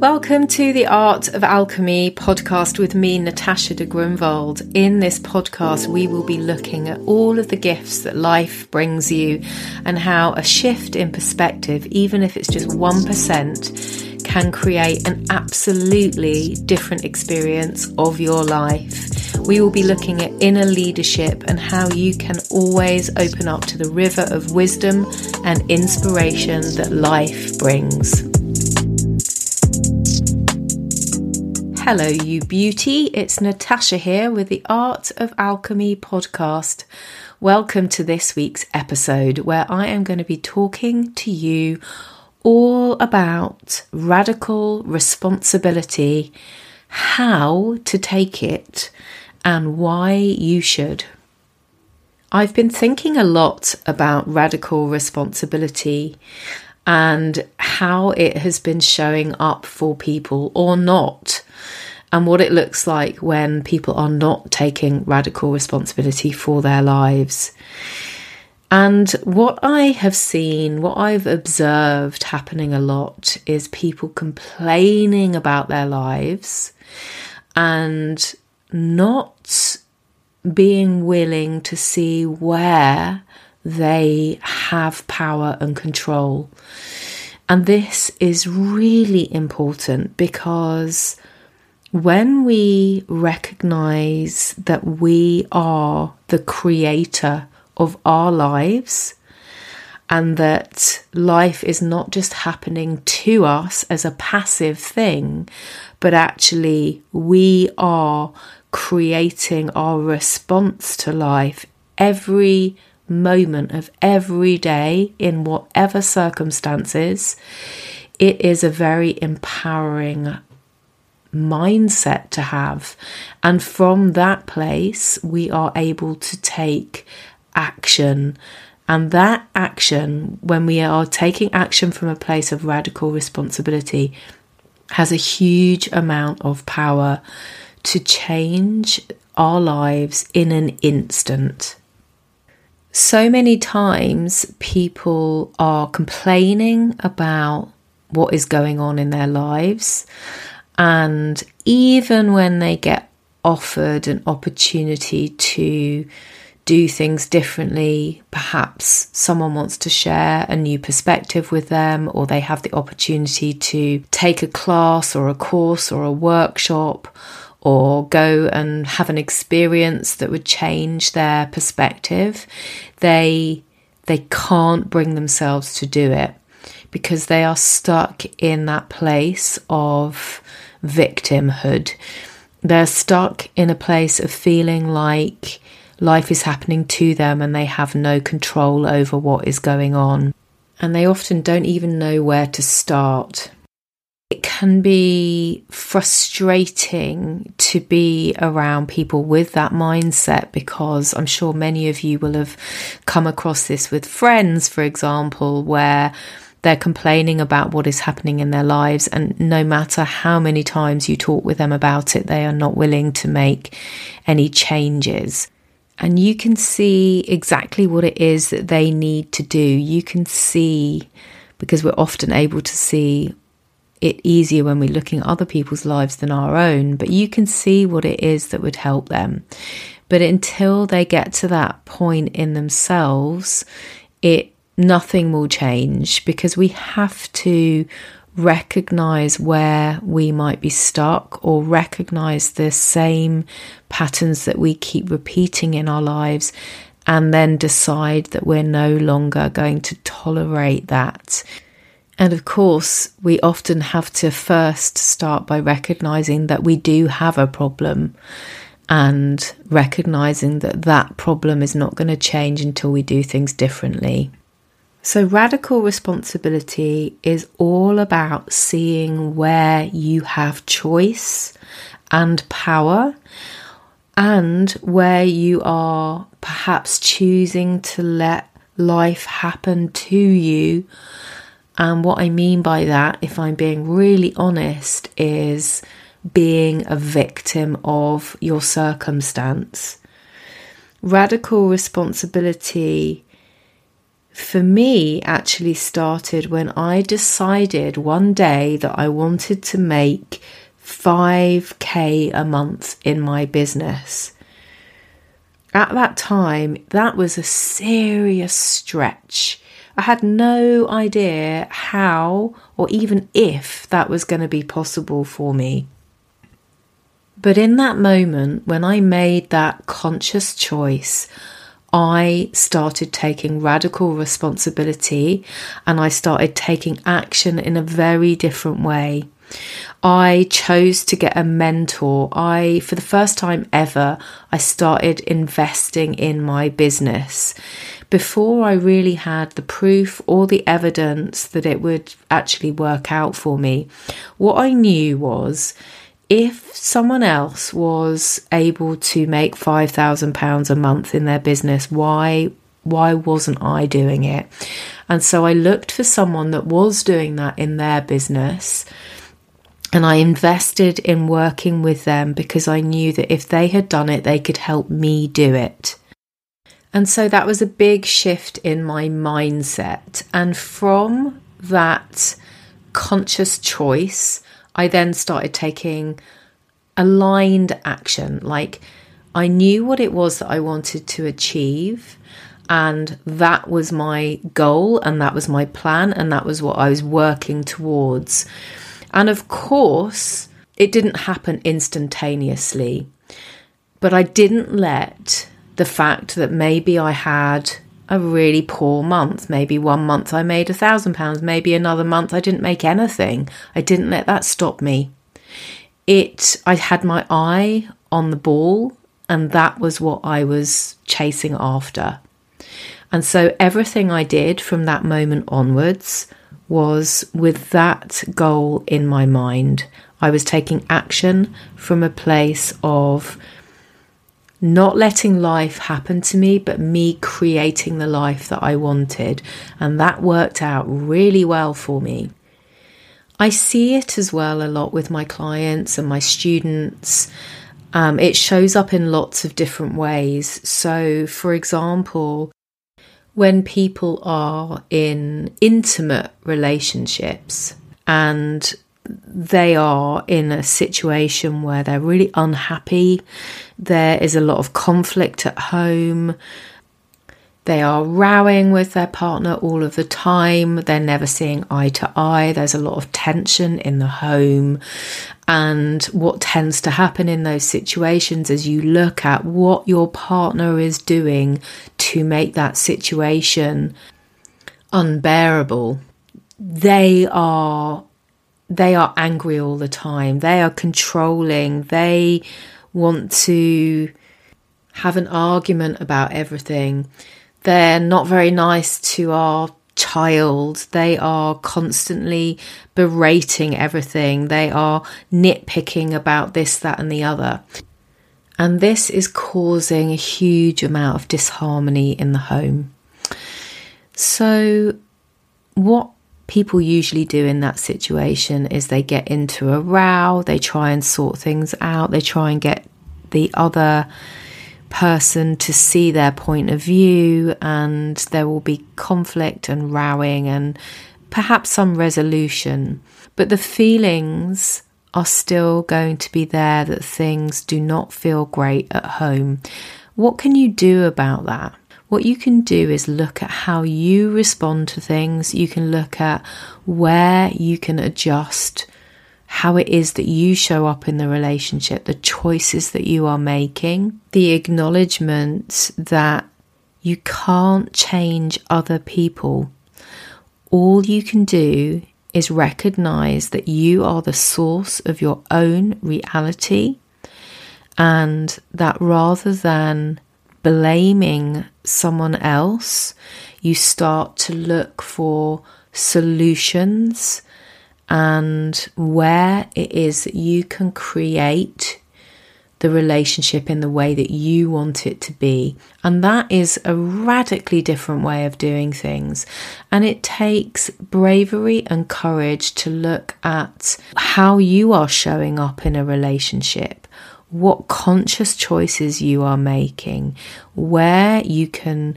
Welcome to the Art of Alchemy podcast with me, Natasha de Grunwald. In this podcast, we will be looking at all of the gifts that life brings you and how a shift in perspective, even if it's just 1%, can create an absolutely different experience of your life. We will be looking at inner leadership and how you can always open up to the river of wisdom and inspiration that life brings. Hello, you beauty. It's Natasha here with the Art of Alchemy podcast. Welcome to this week's episode where I am going to be talking to you all about radical responsibility, how to take it, and why you should. I've been thinking a lot about radical responsibility and how it has been showing up for people or not, and what it looks like when people are not taking radical responsibility for their lives. And what I have seen, what I've observed happening a lot is people complaining about their lives and not being willing to see where they have power and control. And this is really important because when we recognize that we are the creator of our lives and that life is not just happening to us as a passive thing, but actually we are creating our response to life every moment of every day in whatever circumstances, it is a very empowering mindset to have. And from that place, we are able to take action. And that action, when we are taking action from a place of radical responsibility, has a huge amount of power to change our lives in an instant. So many times people are complaining about what is going on in their lives, and even when they get offered an opportunity to do things differently, perhaps someone wants to share a new perspective with them, or they have the opportunity to take a class or a course or a workshop or go and have an experience that would change their perspective, they they can't bring themselves to do it because they are stuck in that place of victimhood. They're stuck in a place of feeling like life is happening to them and they have no control over what is going on. And they often don't even know where to start it can be frustrating to be around people with that mindset because I'm sure many of you will have come across this with friends, for example, where they're complaining about what is happening in their lives, and no matter how many times you talk with them about it, they are not willing to make any changes. And you can see exactly what it is that they need to do. You can see, because we're often able to see it easier when we're looking at other people's lives than our own, but you can see what it is that would help them. But until they get to that point in themselves, it nothing will change because we have to recognize where we might be stuck or recognize the same patterns that we keep repeating in our lives and then decide that we're no longer going to tolerate that. And of course, we often have to first start by recognizing that we do have a problem and recognizing that that problem is not going to change until we do things differently. So, radical responsibility is all about seeing where you have choice and power and where you are perhaps choosing to let life happen to you and what I mean by that, if I'm being really honest, is being a victim of your circumstance. Radical responsibility for me actually started when I decided one day that I wanted to make 5k a month in my business. At that time, that was a serious stretch. I had no idea how or even if that was going to be possible for me. But in that moment, when I made that conscious choice, I started taking radical responsibility and I started taking action in a very different way. I chose to get a mentor. I, for the first time ever, I started investing in my business. Before I really had the proof or the evidence that it would actually work out for me, what I knew was if someone else was able to make £5,000 a month in their business, why why wasn't I doing it? And so I looked for someone that was doing that in their business. And I invested in working with them because I knew that if they had done it, they could help me do it. And so that was a big shift in my mindset. And from that conscious choice, I then started taking aligned action. Like I knew what it was that I wanted to achieve, and that was my goal, and that was my plan, and that was what I was working towards. And of course, it didn't happen instantaneously, but I didn't let the fact that maybe I had a really poor month. Maybe one month I made a thousand pounds, maybe another month I didn't make anything. I didn't let that stop me. It, I had my eye on the ball, and that was what I was chasing after. And so everything I did from that moment onwards was with that goal in my mind. I was taking action from a place of not letting life happen to me, but me creating the life that I wanted. And that worked out really well for me. I see it as well a lot with my clients and my students. Um, it shows up in lots of different ways. So, for example, when people are in intimate relationships and they are in a situation where they're really unhappy, there is a lot of conflict at home. They are rowing with their partner all of the time. They're never seeing eye to eye. There's a lot of tension in the home. And what tends to happen in those situations is you look at what your partner is doing to make that situation unbearable. They are they are angry all the time. They are controlling. They want to have an argument about everything. They're not very nice to our child. They are constantly berating everything. They are nitpicking about this, that, and the other. And this is causing a huge amount of disharmony in the home. So, what people usually do in that situation is they get into a row, they try and sort things out, they try and get the other person to see their point of view, and there will be conflict and rowing and perhaps some resolution. But the feelings are still going to be there that things do not feel great at home. What can you do about that? What you can do is look at how you respond to things. You can look at where you can adjust how it is that you show up in the relationship, the choices that you are making, the acknowledgement that you can't change other people. All you can do is recognize that you are the source of your own reality, and that rather than blaming someone else, you start to look for solutions and where it is that you can create the relationship in the way that you want it to be. And that is a radically different way of doing things. And it takes bravery and courage to look at how you are showing up in a relationship what conscious choices you are making, where you can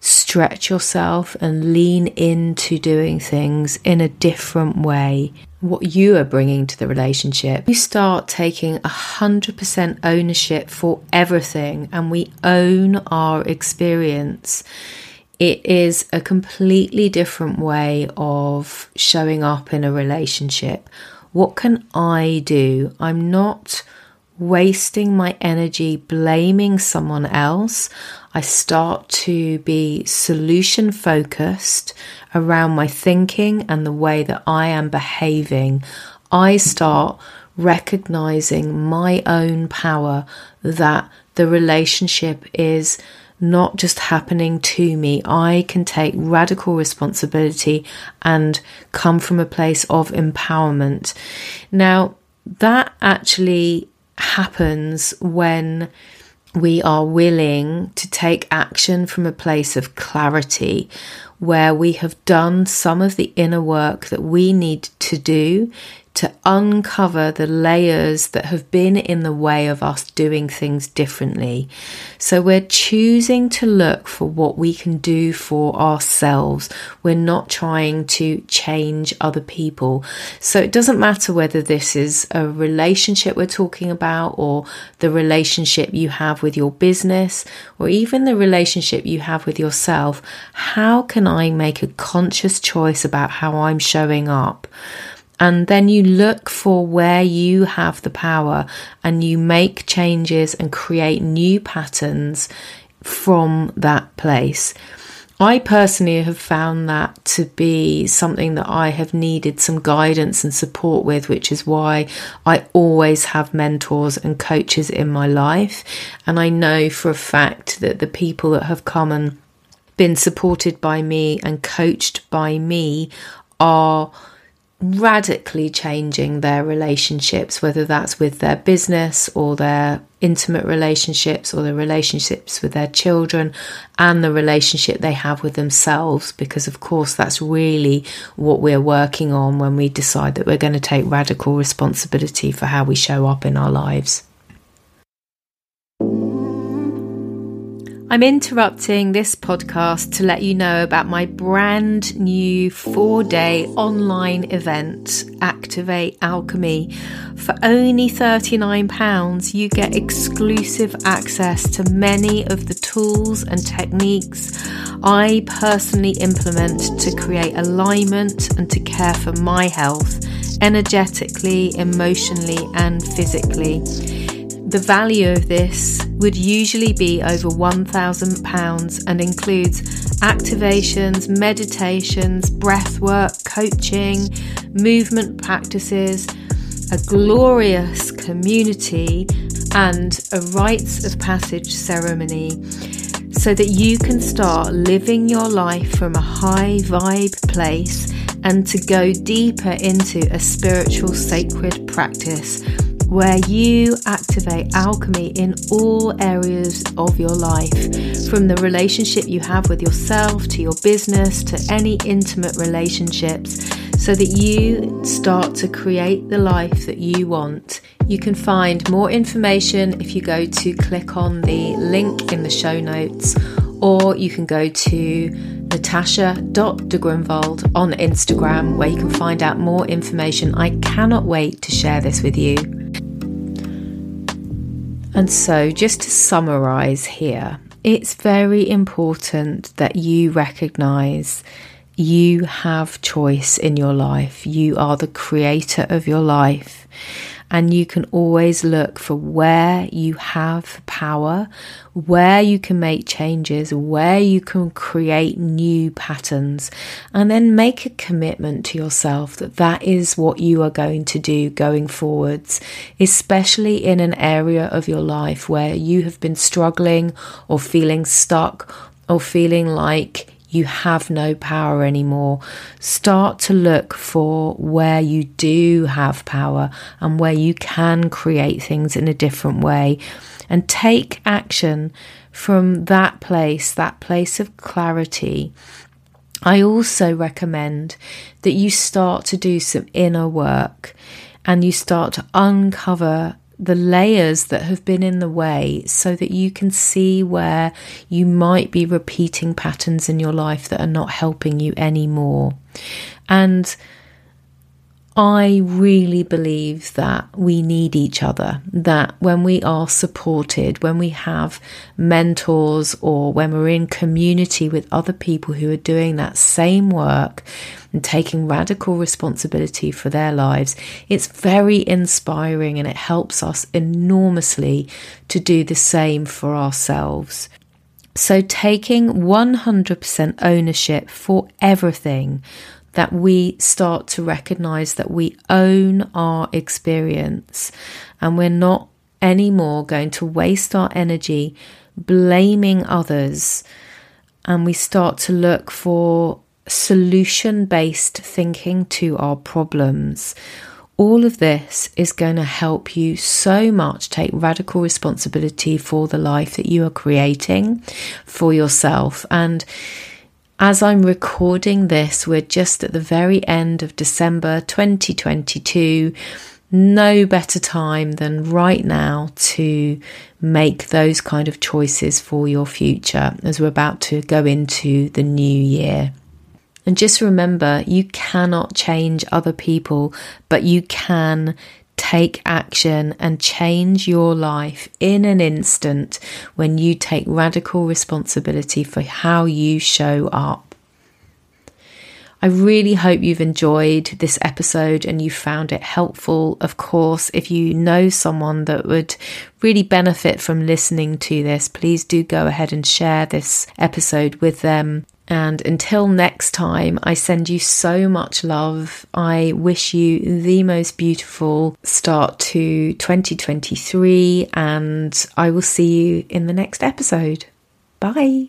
stretch yourself and lean into doing things in a different way. What you are bringing to the relationship, you start taking 100% ownership for everything, and we own our experience. It is a completely different way of showing up in a relationship. What can I do? I'm not wasting my energy blaming someone else. I start to be solution focused around my thinking and the way that I am behaving. I start recognizing my own power that the relationship is not just happening to me. I can take radical responsibility and come from a place of empowerment. Now, that actually happens when we are willing to take action from a place of clarity where we have done some of the inner work that we need to do to uncover the layers that have been in the way of us doing things differently. So we're choosing to look for what we can do for ourselves. We're not trying to change other people. So it doesn't matter whether this is a relationship we're talking about or the relationship you have with your business or even the relationship you have with yourself. How can I make a conscious choice about how I'm showing up? And then you look for where you have the power and you make changes and create new patterns from that place. I personally have found that to be something that I have needed some guidance and support with, which is why I always have mentors and coaches in my life. And I know for a fact that the people that have come and been supported by me and coached by me are radically changing their relationships, whether that's with their business or their intimate relationships or the relationships with their children and the relationship they have with themselves. Because, of course, that's really what we're working on when we decide that we're going to take radical responsibility for how we show up in our lives. I'm interrupting this podcast to let you know about my brand new four day online event, Activate Alchemy. For only £39, you get exclusive access to many of the tools and techniques I personally implement to create alignment and to care for my health energetically, emotionally, and physically. The value of this would usually be over £1,000 and includes activations, meditations, breathwork, coaching, movement practices, a glorious community, and a rites of passage ceremony so that you can start living your life from a high vibe place and to go deeper into a spiritual sacred practice where you activate alchemy in all areas of your life, from the relationship you have with yourself to your business to any intimate relationships, so that you start to create the life that you want. You can find more information if you go to click on the link in the show notes, or you can go to natasha.degrunwald on Instagram where you can find out more information. I cannot wait to share this with you. And so, just to summarize here, it's very important that you recognize you have choice in your life. You are the creator of your life and you can always look for where you have power, where you can make changes, where you can create new patterns, and then make a commitment to yourself that that is what you are going to do going forwards, especially in an area of your life where you have been struggling or feeling stuck or feeling like you have no power anymore. Start to look for where you do have power and where you can create things in a different way and take action from that place, that place of clarity. I also recommend that you start to do some inner work and you start to uncover the layers that have been in the way so that you can see where you might be repeating patterns in your life that are not helping you anymore. And I really believe that we need each other, that when we are supported, when we have mentors, or when we're in community with other people who are doing that same work and taking radical responsibility for their lives, it's very inspiring and it helps us enormously to do the same for ourselves. So, taking 100% ownership for everything that we start to recognize that we own our experience and we're not anymore going to waste our energy blaming others and we start to look for solution based thinking to our problems. All of this is going to help you so much take radical responsibility for the life that you are creating for yourself. And as I'm recording this, we're just at the very end of December 2022. No better time than right now to make those kind of choices for your future as we're about to go into the new year. And just remember, you cannot change other people, but you can take action and change your life in an instant when you take radical responsibility for how you show up. I really hope you've enjoyed this episode and you found it helpful. Of course, if you know someone that would really benefit from listening to this, please do go ahead and share this episode with them. And until next time, I send you so much love. I wish you the most beautiful start to 2023, and I will see you in the next episode. Bye.